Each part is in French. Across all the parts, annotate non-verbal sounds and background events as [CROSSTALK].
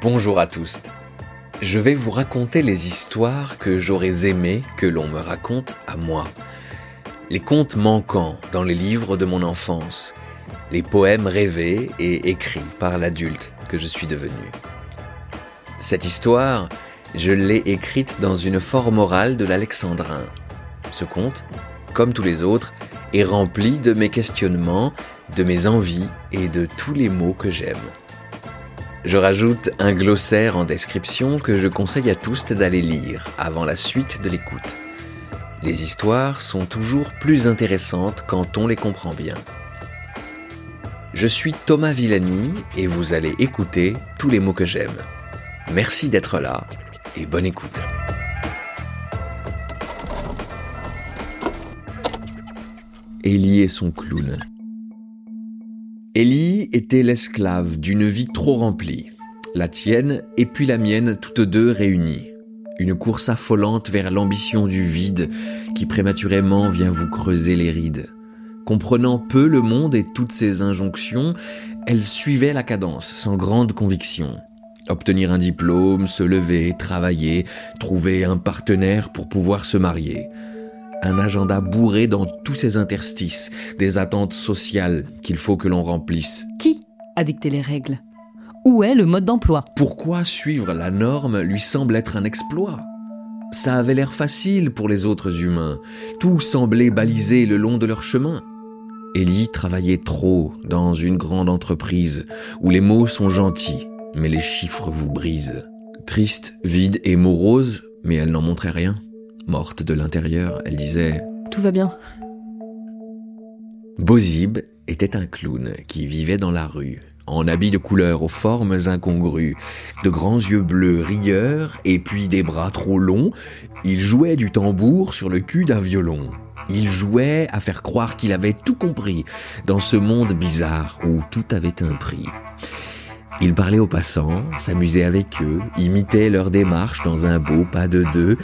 Bonjour à tous. Je vais vous raconter les histoires que j'aurais aimé que l'on me raconte à moi. Les contes manquants dans les livres de mon enfance. Les poèmes rêvés et écrits par l'adulte que je suis devenu. Cette histoire, je l'ai écrite dans une forme orale de l'alexandrin. Ce conte, comme tous les autres, est rempli de mes questionnements, de mes envies et de tous les mots que j'aime. Je rajoute un glossaire en description que je conseille à tous d'aller lire avant la suite de l'écoute. Les histoires sont toujours plus intéressantes quand on les comprend bien. Je suis Thomas Villani et vous allez écouter tous les mots que j'aime. Merci d'être là et bonne écoute. Son clown. Ellie était l'esclave d'une vie trop remplie, la tienne et puis la mienne toutes deux réunies. Une course affolante vers l'ambition du vide qui prématurément vient vous creuser les rides. Comprenant peu le monde et toutes ses injonctions, elle suivait la cadence sans grande conviction. Obtenir un diplôme, se lever, travailler, trouver un partenaire pour pouvoir se marier un agenda bourré dans tous ses interstices, des attentes sociales qu'il faut que l'on remplisse. Qui a dicté les règles? Où est le mode d'emploi? Pourquoi suivre la norme lui semble être un exploit? Ça avait l'air facile pour les autres humains, tout semblait balisé le long de leur chemin. Ellie travaillait trop dans une grande entreprise où les mots sont gentils, mais les chiffres vous brisent. Triste, vide et morose, mais elle n'en montrait rien. Morte de l'intérieur, elle disait ⁇ Tout va bien ⁇ Bozib était un clown qui vivait dans la rue, en habits de couleur aux formes incongrues, de grands yeux bleus rieurs et puis des bras trop longs, il jouait du tambour sur le cul d'un violon. Il jouait à faire croire qu'il avait tout compris dans ce monde bizarre où tout avait un prix. Il parlait aux passants, s'amusait avec eux, imitait leur démarche dans un beau pas de deux,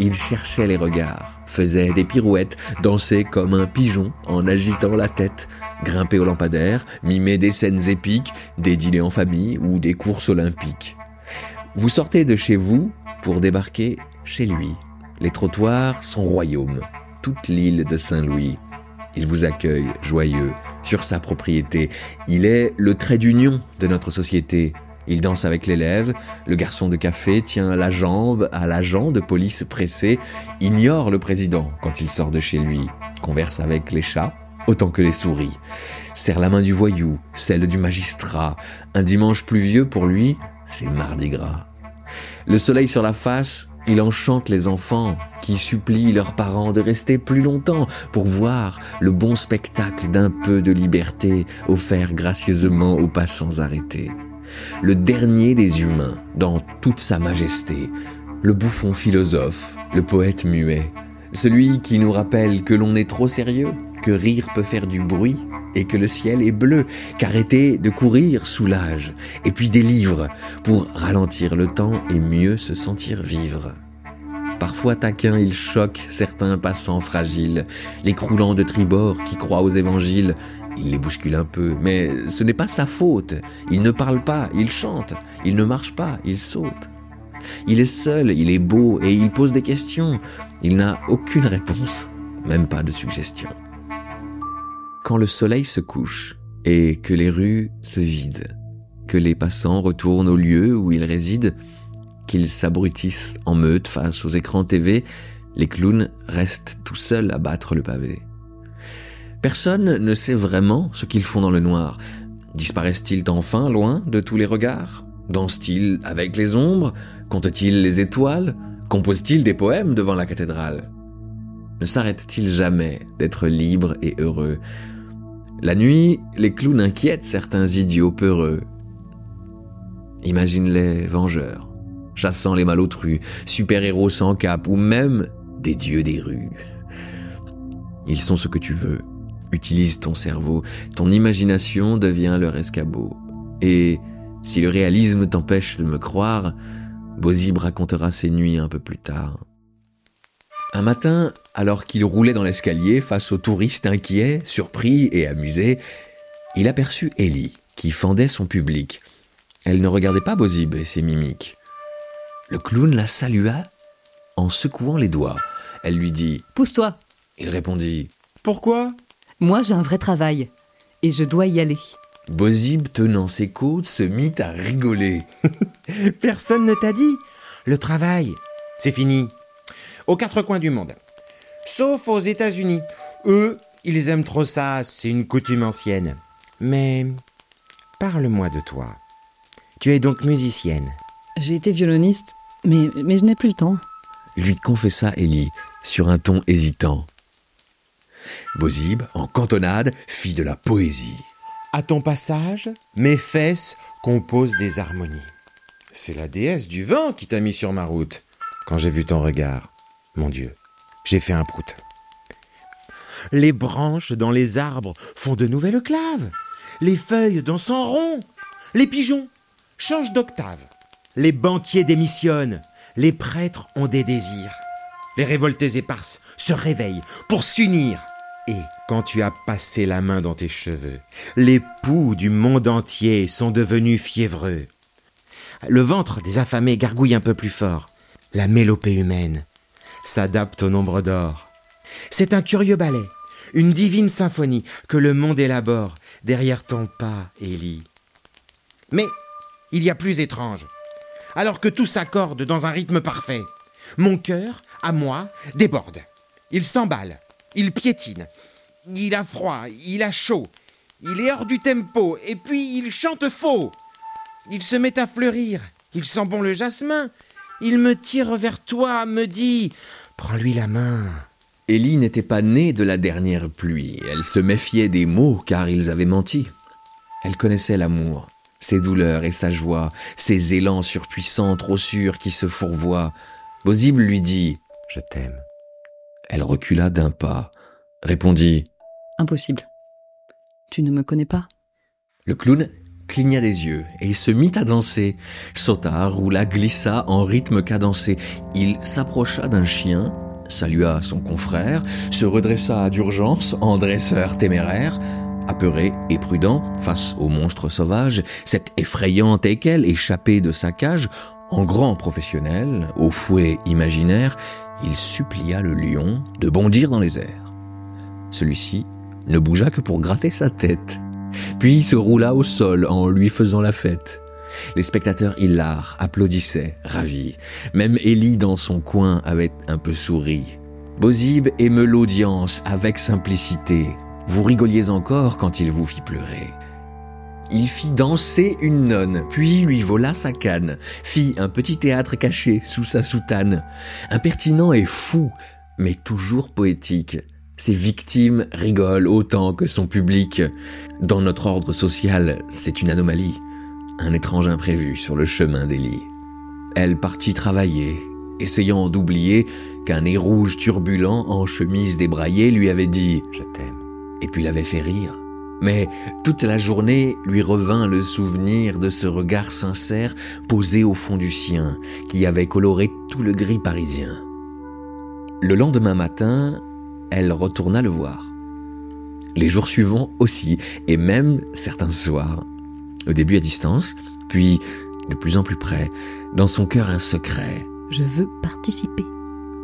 il cherchait les regards, faisait des pirouettes, dansait comme un pigeon en agitant la tête, grimpait au lampadaire, mimait des scènes épiques, des dîners en famille ou des courses olympiques. Vous sortez de chez vous pour débarquer chez lui. Les trottoirs, son royaume, toute l'île de Saint-Louis. Il vous accueille, joyeux, sur sa propriété. Il est le trait d'union de notre société. Il danse avec l'élève, le garçon de café tient la jambe à l'agent de police pressé, ignore le président quand il sort de chez lui, converse avec les chats autant que les souris, serre la main du voyou, celle du magistrat. Un dimanche pluvieux pour lui, c'est mardi gras. Le soleil sur la face, il enchante les enfants qui supplient leurs parents de rester plus longtemps pour voir le bon spectacle d'un peu de liberté offert gracieusement aux passants arrêtés le dernier des humains dans toute sa majesté, le bouffon philosophe, le poète muet, celui qui nous rappelle que l'on est trop sérieux, que rire peut faire du bruit et que le ciel est bleu, qu'arrêter de courir soulage, et puis des livres pour ralentir le temps et mieux se sentir vivre. Parfois taquin, il choque certains passants fragiles, les croulants de tribord qui croient aux évangiles, il les bouscule un peu, mais ce n'est pas sa faute. Il ne parle pas, il chante. Il ne marche pas, il saute. Il est seul, il est beau et il pose des questions. Il n'a aucune réponse, même pas de suggestion. Quand le soleil se couche et que les rues se vident, que les passants retournent au lieu où ils résident, qu'ils s'abrutissent en meute face aux écrans TV, les clowns restent tout seuls à battre le pavé. Personne ne sait vraiment ce qu'ils font dans le noir. Disparaissent-ils enfin loin de tous les regards? Dansent-ils avec les ombres? Comptent-ils les étoiles? Composent-ils des poèmes devant la cathédrale? Ne s'arrêtent-ils jamais d'être libres et heureux? La nuit, les clowns inquiètent certains idiots peureux. Imagine-les vengeurs, chassant les malotrus, super-héros sans cap ou même des dieux des rues. Ils sont ce que tu veux, Utilise ton cerveau, ton imagination devient leur escabeau. Et si le réalisme t'empêche de me croire, Bozib racontera ses nuits un peu plus tard. Un matin, alors qu'il roulait dans l'escalier face aux touristes inquiets, surpris et amusés, il aperçut Ellie, qui fendait son public. Elle ne regardait pas Bozib et ses mimiques. Le clown la salua en secouant les doigts. Elle lui dit Pousse-toi. Il répondit Pourquoi? Moi, j'ai un vrai travail. Et je dois y aller. Bozib, tenant ses côtes, se mit à rigoler. [LAUGHS] Personne ne t'a dit Le travail, c'est fini. Aux quatre coins du monde. Sauf aux États-Unis. Eux, ils aiment trop ça, c'est une coutume ancienne. Mais parle-moi de toi. Tu es donc musicienne. J'ai été violoniste, mais, mais je n'ai plus le temps. Lui confessa Ellie sur un ton hésitant. Bozib, en cantonade, fit de la poésie. À ton passage, mes fesses composent des harmonies. C'est la déesse du vent qui t'a mis sur ma route. Quand j'ai vu ton regard, mon Dieu, j'ai fait un prout. Les branches dans les arbres font de nouvelles claves. Les feuilles dansent en rond. Les pigeons changent d'octave. Les banquiers démissionnent. Les prêtres ont des désirs. Les révoltés éparses se réveillent pour s'unir. Et quand tu as passé la main dans tes cheveux, les poux du monde entier sont devenus fiévreux. Le ventre des affamés gargouille un peu plus fort. La mélopée humaine s'adapte au nombre d'or. C'est un curieux ballet, une divine symphonie que le monde élabore derrière ton pas, Élie. Mais il y a plus étrange. Alors que tout s'accorde dans un rythme parfait, mon cœur, à moi, déborde. Il s'emballe, il piétine, il a froid, il a chaud, il est hors du tempo, et puis il chante faux. Il se met à fleurir, il sent bon le jasmin, il me tire vers toi, me dit Prends-lui la main. Ellie n'était pas née de la dernière pluie. Elle se méfiait des mots car ils avaient menti. Elle connaissait l'amour, ses douleurs et sa joie, ses élans surpuissants trop sûrs qui se fourvoient. Bosible lui dit Je t'aime. Elle recula d'un pas, répondit Impossible. Tu ne me connais pas Le clown cligna des yeux et se mit à danser. Sauta, roula, glissa en rythme cadencé. Il s'approcha d'un chien, salua son confrère, se redressa d'urgence en dresseur téméraire. Apeuré et prudent face au monstre sauvage, cette effrayante équelle échappée de sa cage, en grand professionnel, au fouet imaginaire, il supplia le lion de bondir dans les airs. Celui-ci ne bougea que pour gratter sa tête, puis se roula au sol en lui faisant la fête. Les spectateurs hilars applaudissaient, ravis. Même Élie dans son coin avait un peu souri. Bozib émeut l'audience avec simplicité. Vous rigoliez encore quand il vous fit pleurer. Il fit danser une nonne, puis lui vola sa canne, fit un petit théâtre caché sous sa soutane. Impertinent et fou, mais toujours poétique. Ses victimes rigolent autant que son public. Dans notre ordre social, c'est une anomalie, un étrange imprévu sur le chemin d'Élie. Elle partit travailler, essayant d'oublier qu'un nez rouge turbulent en chemise débraillée lui avait dit ⁇ Je t'aime ⁇ et puis l'avait fait rire. Mais toute la journée lui revint le souvenir de ce regard sincère posé au fond du sien, qui avait coloré tout le gris parisien. Le lendemain matin, elle retourna le voir. Les jours suivants aussi, et même certains soirs. Au début à distance, puis de plus en plus près, dans son cœur un secret. Je veux participer.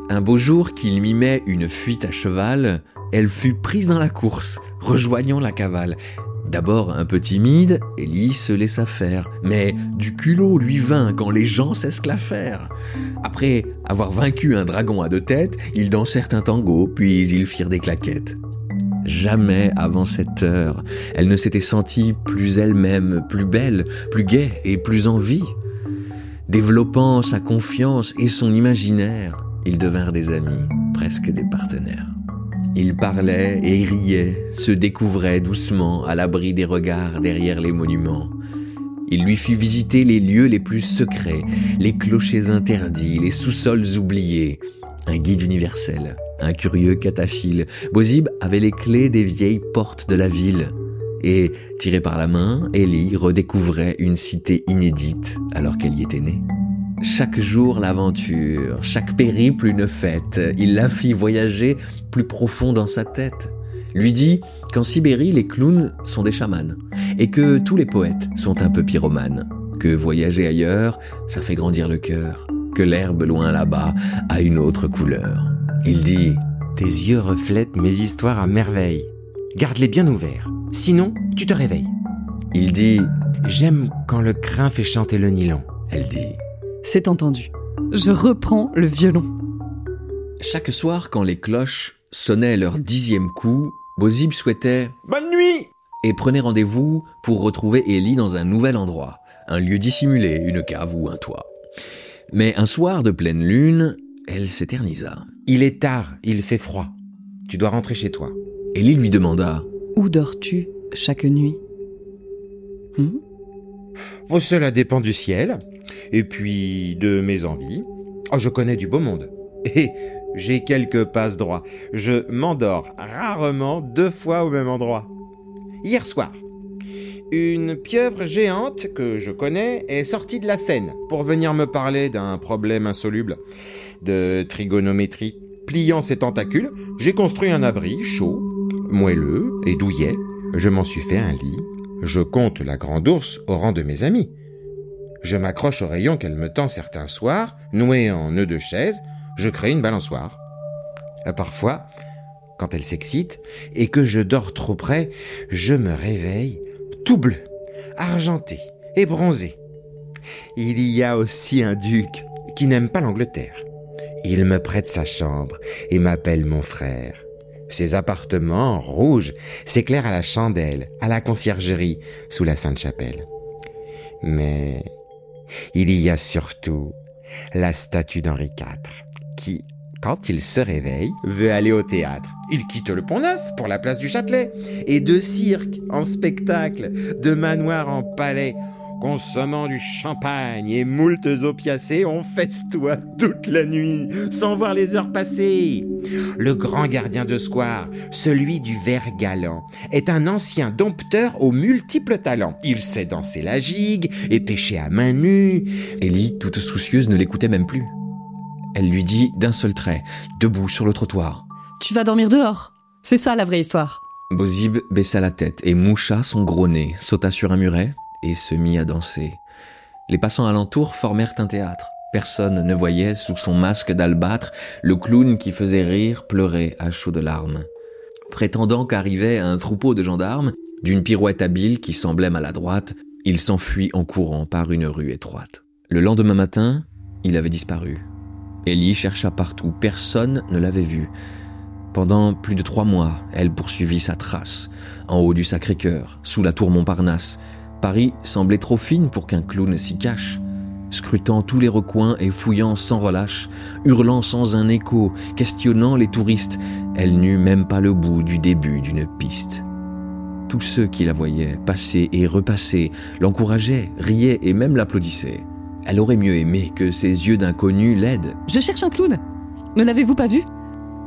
Un beau jour qu'il mimait une fuite à cheval, elle fut prise dans la course, rejoignant la cavale. D'abord un peu timide, Ellie se laissa faire, mais du culot lui vint quand les gens s'esclaffèrent. Après avoir vaincu un dragon à deux têtes, ils dansèrent un tango, puis ils firent des claquettes. Jamais avant cette heure, elle ne s'était sentie plus elle-même, plus belle, plus gaie et plus en vie. Développant sa confiance et son imaginaire, ils devinrent des amis, presque des partenaires. Ils parlaient et riaient, se découvraient doucement à l'abri des regards derrière les monuments. Il lui fit visiter les lieux les plus secrets, les clochers interdits, les sous-sols oubliés. Un guide universel, un curieux cataphile. Bozib avait les clés des vieilles portes de la ville. Et, tiré par la main, Ellie redécouvrait une cité inédite alors qu'elle y était née. Chaque jour l'aventure, chaque périple une fête, il la fit voyager plus profond dans sa tête. Lui dit qu'en Sibérie les clowns sont des chamans et que tous les poètes sont un peu pyromanes. que voyager ailleurs, ça fait grandir le cœur, que l'herbe loin là-bas a une autre couleur. Il dit Tes yeux reflètent mes histoires à merveille. Garde-les bien ouverts, sinon tu te réveilles. Il dit J'aime quand le crin fait chanter le nylon. Elle dit C'est entendu. Je reprends le violon. Chaque soir, quand les cloches sonnaient leur dixième coup, Bozib souhaitait Bonne nuit et prenait rendez-vous pour retrouver Ellie dans un nouvel endroit, un lieu dissimulé, une cave ou un toit. Mais un soir de pleine lune, elle s'éternisa. Il est tard, il fait froid. Tu dois rentrer chez toi. Ellie lui demanda Où dors-tu chaque nuit? Hmm? Oh, cela dépend du ciel, et puis de mes envies. Oh, je connais du beau monde. [LAUGHS] Et j'ai quelques passes droits. Je m'endors rarement deux fois au même endroit. Hier soir, une pieuvre géante que je connais est sortie de la Seine pour venir me parler d'un problème insoluble de trigonométrie. Pliant ses tentacules, j'ai construit un abri chaud, moelleux et douillet. Je m'en suis fait un lit. Je compte la grande ours au rang de mes amis. Je m'accroche au rayon qu'elle me tend certains soirs, noué en nœud de chaise, je crée une balançoire. Euh, Parfois, quand elle s'excite et que je dors trop près, je me réveille tout bleu, argenté et bronzé. Il y a aussi un duc qui n'aime pas l'Angleterre. Il me prête sa chambre et m'appelle mon frère. Ses appartements rouges s'éclairent à la chandelle, à la conciergerie, sous la Sainte-Chapelle. Mais il y a surtout la statue d'Henri IV, qui, quand il se réveille, veut aller au théâtre. Il quitte le Pont Neuf pour la place du Châtelet, et de cirque en spectacle, de manoir en palais, consommant du champagne et moultes opiacés, on festoie toute la nuit, sans voir les heures passer. Le grand gardien de square, celui du vert galant, est un ancien dompteur aux multiples talents. Il sait danser la gigue et pêcher à main nue. Ellie, toute soucieuse, ne l'écoutait même plus. Elle lui dit d'un seul trait, debout sur le trottoir. Tu vas dormir dehors. C'est ça la vraie histoire. Bozib baissa la tête et moucha son gros nez, sauta sur un muret et se mit à danser. Les passants alentour formèrent un théâtre. Personne ne voyait, sous son masque d'albâtre, le clown qui faisait rire pleurer à chaudes larmes. Prétendant qu'arrivait un troupeau de gendarmes, d'une pirouette habile qui semblait maladroite, il s'enfuit en courant par une rue étroite. Le lendemain matin, il avait disparu. Ellie chercha partout, personne ne l'avait vu. Pendant plus de trois mois, elle poursuivit sa trace, en haut du Sacré-Cœur, sous la tour Montparnasse. Paris semblait trop fine pour qu'un clown s'y cache. Scrutant tous les recoins et fouillant sans relâche, hurlant sans un écho, questionnant les touristes, elle n'eut même pas le bout du début d'une piste. Tous ceux qui la voyaient passer et repasser l'encourageaient, riaient et même l'applaudissaient. Elle aurait mieux aimé que ses yeux d'inconnu l'aident. Je cherche un clown. Ne l'avez-vous pas vu?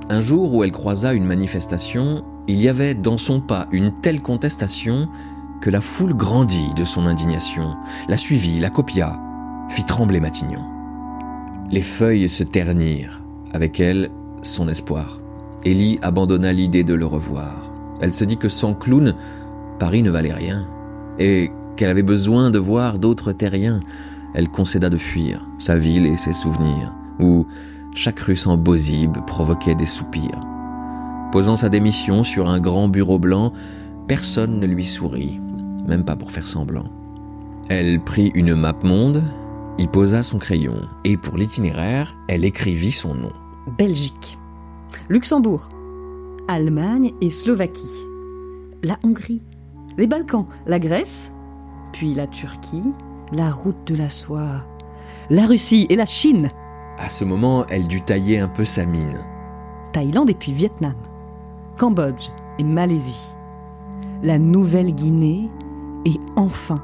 Un jour où elle croisa une manifestation, il y avait dans son pas une telle contestation que la foule grandit de son indignation, la suivit, la copia, fit trembler Matignon. Les feuilles se ternirent, avec elles son espoir. Ellie abandonna l'idée de le revoir. Elle se dit que sans clown, Paris ne valait rien, et qu'elle avait besoin de voir d'autres terriens. Elle concéda de fuir sa ville et ses souvenirs, où chaque rue sans Bozib provoquait des soupirs. Posant sa démission sur un grand bureau blanc, personne ne lui sourit, même pas pour faire semblant. Elle prit une map monde, y posa son crayon, et pour l'itinéraire, elle écrivit son nom. Belgique, Luxembourg, Allemagne et Slovaquie, la Hongrie, les Balkans, la Grèce, puis la Turquie, la route de la soie, la Russie et la Chine, À ce moment, elle dut tailler un peu sa mine. Thaïlande et puis Vietnam, Cambodge et Malaisie, la Nouvelle-Guinée et enfin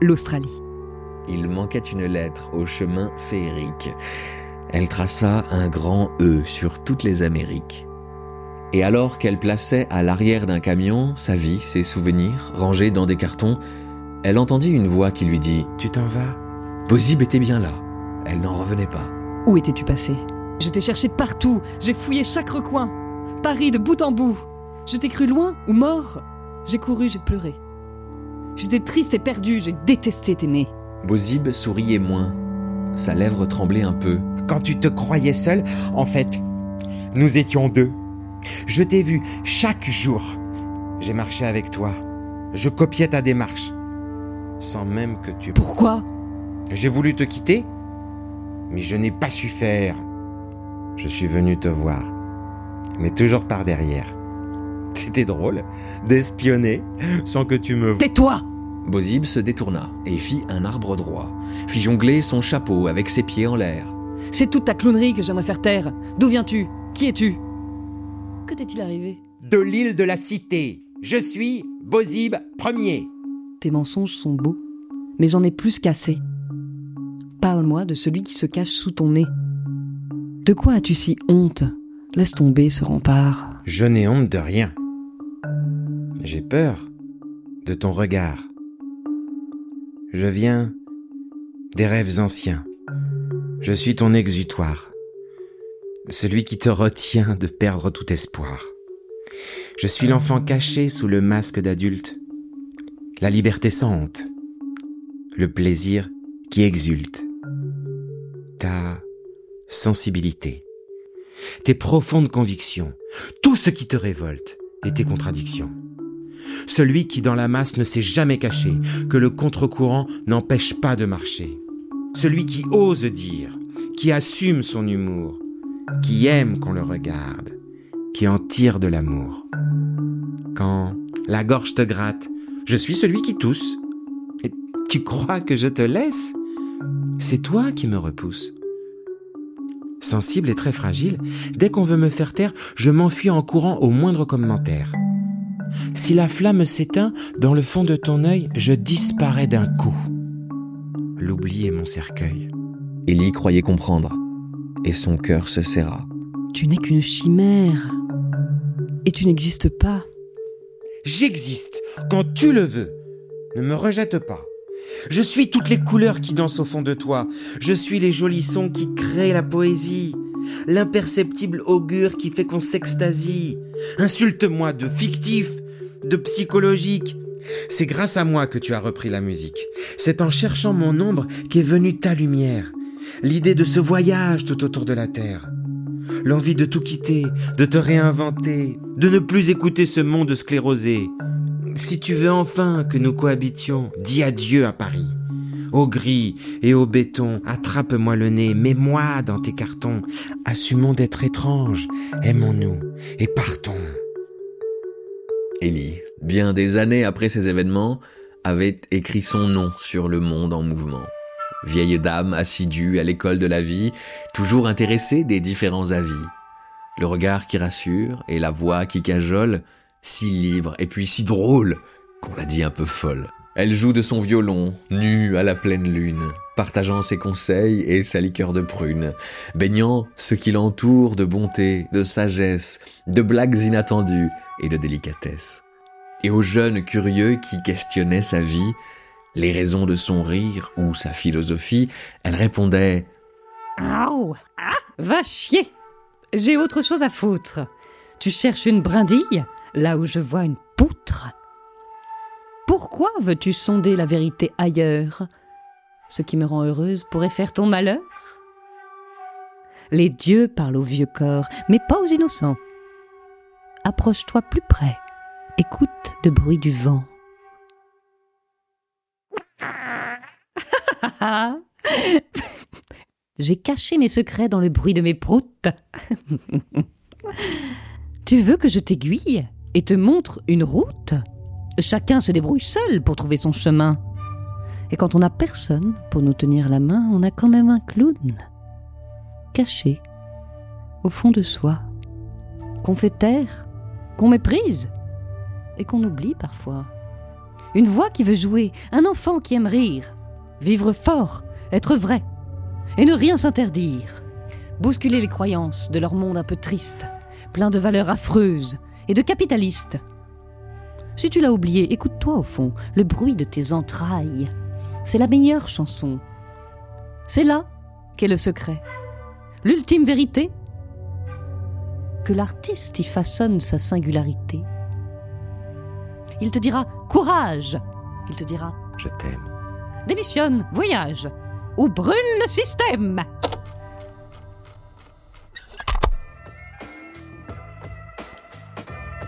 l'Australie. Il manquait une lettre au chemin féerique. Elle traça un grand E sur toutes les Amériques. Et alors qu'elle plaçait à l'arrière d'un camion sa vie, ses souvenirs, rangés dans des cartons, elle entendit une voix qui lui dit Tu t'en vas? Bozib était bien là. Elle n'en revenait pas. Où étais-tu passé? Je t'ai cherché partout, j'ai fouillé chaque recoin. Paris de bout en bout. Je t'ai cru loin ou mort? J'ai couru, j'ai pleuré. J'étais triste et perdue, j'ai détesté t'aimer. Bozib souriait moins. Sa lèvre tremblait un peu. Quand tu te croyais seul, en fait, nous étions deux. Je t'ai vu chaque jour. J'ai marché avec toi. Je copiais ta démarche. Sans même que tu... Pourquoi? J'ai voulu te quitter, mais je n'ai pas su faire. Je suis venu te voir, mais toujours par derrière. C'était drôle d'espionner sans que tu me... Tais-toi Bozib se détourna et fit un arbre droit, fit jongler son chapeau avec ses pieds en l'air. C'est toute ta clownerie que j'aimerais faire taire. D'où viens-tu? Qui es-tu? Que t'est-il arrivé? De l'île de la Cité. Je suis Bozib Premier. Tes mensonges sont beaux, mais j'en ai plus qu'assez. Parle-moi de celui qui se cache sous ton nez. De quoi as-tu si honte? Laisse tomber ce rempart. Je n'ai honte de rien. J'ai peur de ton regard. Je viens des rêves anciens. Je suis ton exutoire. Celui qui te retient de perdre tout espoir. Je suis l'enfant caché sous le masque d'adulte. La liberté sans honte. Le plaisir qui exulte. Ta sensibilité. Tes profondes convictions. Tout ce qui te révolte et tes contradictions. Celui qui dans la masse ne s'est jamais caché, que le contre-courant n'empêche pas de marcher. Celui qui ose dire, qui assume son humour, qui aime qu'on le regarde, qui en tire de l'amour. Quand la gorge te gratte, je suis celui qui tousse. Et tu crois que je te laisse? C'est toi qui me repousse. Sensible et très fragile, dès qu'on veut me faire taire, je m'enfuis en courant au moindre commentaire. Si la flamme s'éteint, dans le fond de ton œil, je disparais d'un coup. L'oubli est mon cercueil. Élie croyait comprendre, et son cœur se serra. Tu n'es qu'une chimère. Et tu n'existes pas. J'existe quand tu le veux. Ne me rejette pas. Je suis toutes les couleurs qui dansent au fond de toi. Je suis les jolis sons qui créent la poésie. L'imperceptible augure qui fait qu'on s'extasie. Insulte-moi de fictif, de psychologique. C'est grâce à moi que tu as repris la musique. C'est en cherchant mon ombre qu'est venue ta lumière. L'idée de ce voyage tout autour de la terre. L'envie de tout quitter, de te réinventer, de ne plus écouter ce monde sclérosé. Si tu veux enfin que nous cohabitions, dis adieu à Paris. Au gris et au béton, attrape-moi le nez, mets-moi dans tes cartons. Assumons d'être étranges, aimons-nous et partons. Élie, bien des années après ces événements, avait écrit son nom sur le monde en mouvement. Vieille dame assidue à l'école de la vie, toujours intéressée des différents avis. Le regard qui rassure et la voix qui cajole, si libre et puis si drôle qu'on l'a dit un peu folle. Elle joue de son violon, nue à la pleine lune, partageant ses conseils et sa liqueur de prune, baignant ce qui l'entoure de bonté, de sagesse, de blagues inattendues et de délicatesse. Et aux jeunes curieux qui questionnaient sa vie, les raisons de son rire ou sa philosophie, elle répondait Aouh Ah Va chier J'ai autre chose à foutre. Tu cherches une brindille là où je vois une poutre Pourquoi veux-tu sonder la vérité ailleurs? Ce qui me rend heureuse pourrait faire ton malheur? Les dieux parlent aux vieux corps, mais pas aux innocents. Approche-toi plus près. Écoute le bruit du vent. [LAUGHS] J'ai caché mes secrets dans le bruit de mes proutes. [LAUGHS] tu veux que je t'aiguille et te montre une route? Chacun se débrouille seul pour trouver son chemin. Et quand on n'a personne pour nous tenir la main, on a quand même un clown. Caché, au fond de soi, qu'on fait taire, qu'on méprise et qu'on oublie parfois. Une voix qui veut jouer, un enfant qui aime rire, vivre fort, être vrai, et ne rien s'interdire. Bousculer les croyances de leur monde un peu triste, plein de valeurs affreuses et de capitalistes. Si tu l'as oublié, écoute-toi au fond, le bruit de tes entrailles. C'est la meilleure chanson. C'est là qu'est le secret. L'ultime vérité Que l'artiste y façonne sa singularité. Il te dira courage. Il te dira Je t'aime. démissionne, voyage. Ou brûle le système.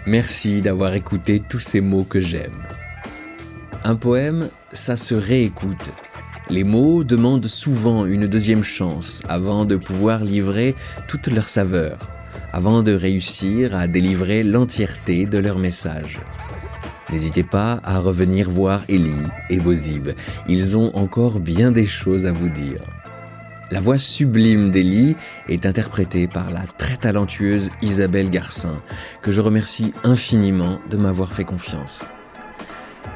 Merci d'avoir écouté tous ces mots que j'aime. Un poème, ça se réécoute. Les mots demandent souvent une deuxième chance avant de pouvoir livrer toute leur saveur, avant de réussir à délivrer l'entièreté de leur message. N'hésitez pas à revenir voir Ellie et Bozib. Ils ont encore bien des choses à vous dire. La voix sublime d'Ellie est interprétée par la très talentueuse Isabelle Garcin, que je remercie infiniment de m'avoir fait confiance.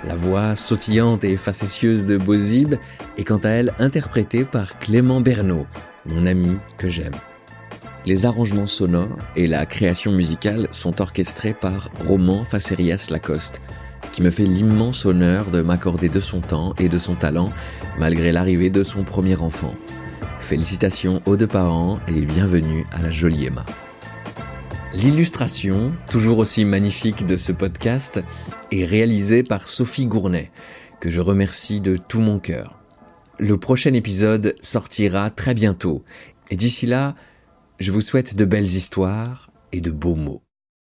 La voix sautillante et facétieuse de Bozib est quant à elle interprétée par Clément Bernot, mon ami que j'aime. Les arrangements sonores et la création musicale sont orchestrés par Roman Facerias Lacoste, qui me fait l'immense honneur de m'accorder de son temps et de son talent malgré l'arrivée de son premier enfant. Félicitations aux deux parents et bienvenue à la jolie Emma. L'illustration, toujours aussi magnifique de ce podcast, est réalisée par Sophie Gournay, que je remercie de tout mon cœur. Le prochain épisode sortira très bientôt, et d'ici là, je vous souhaite de belles histoires et de beaux mots.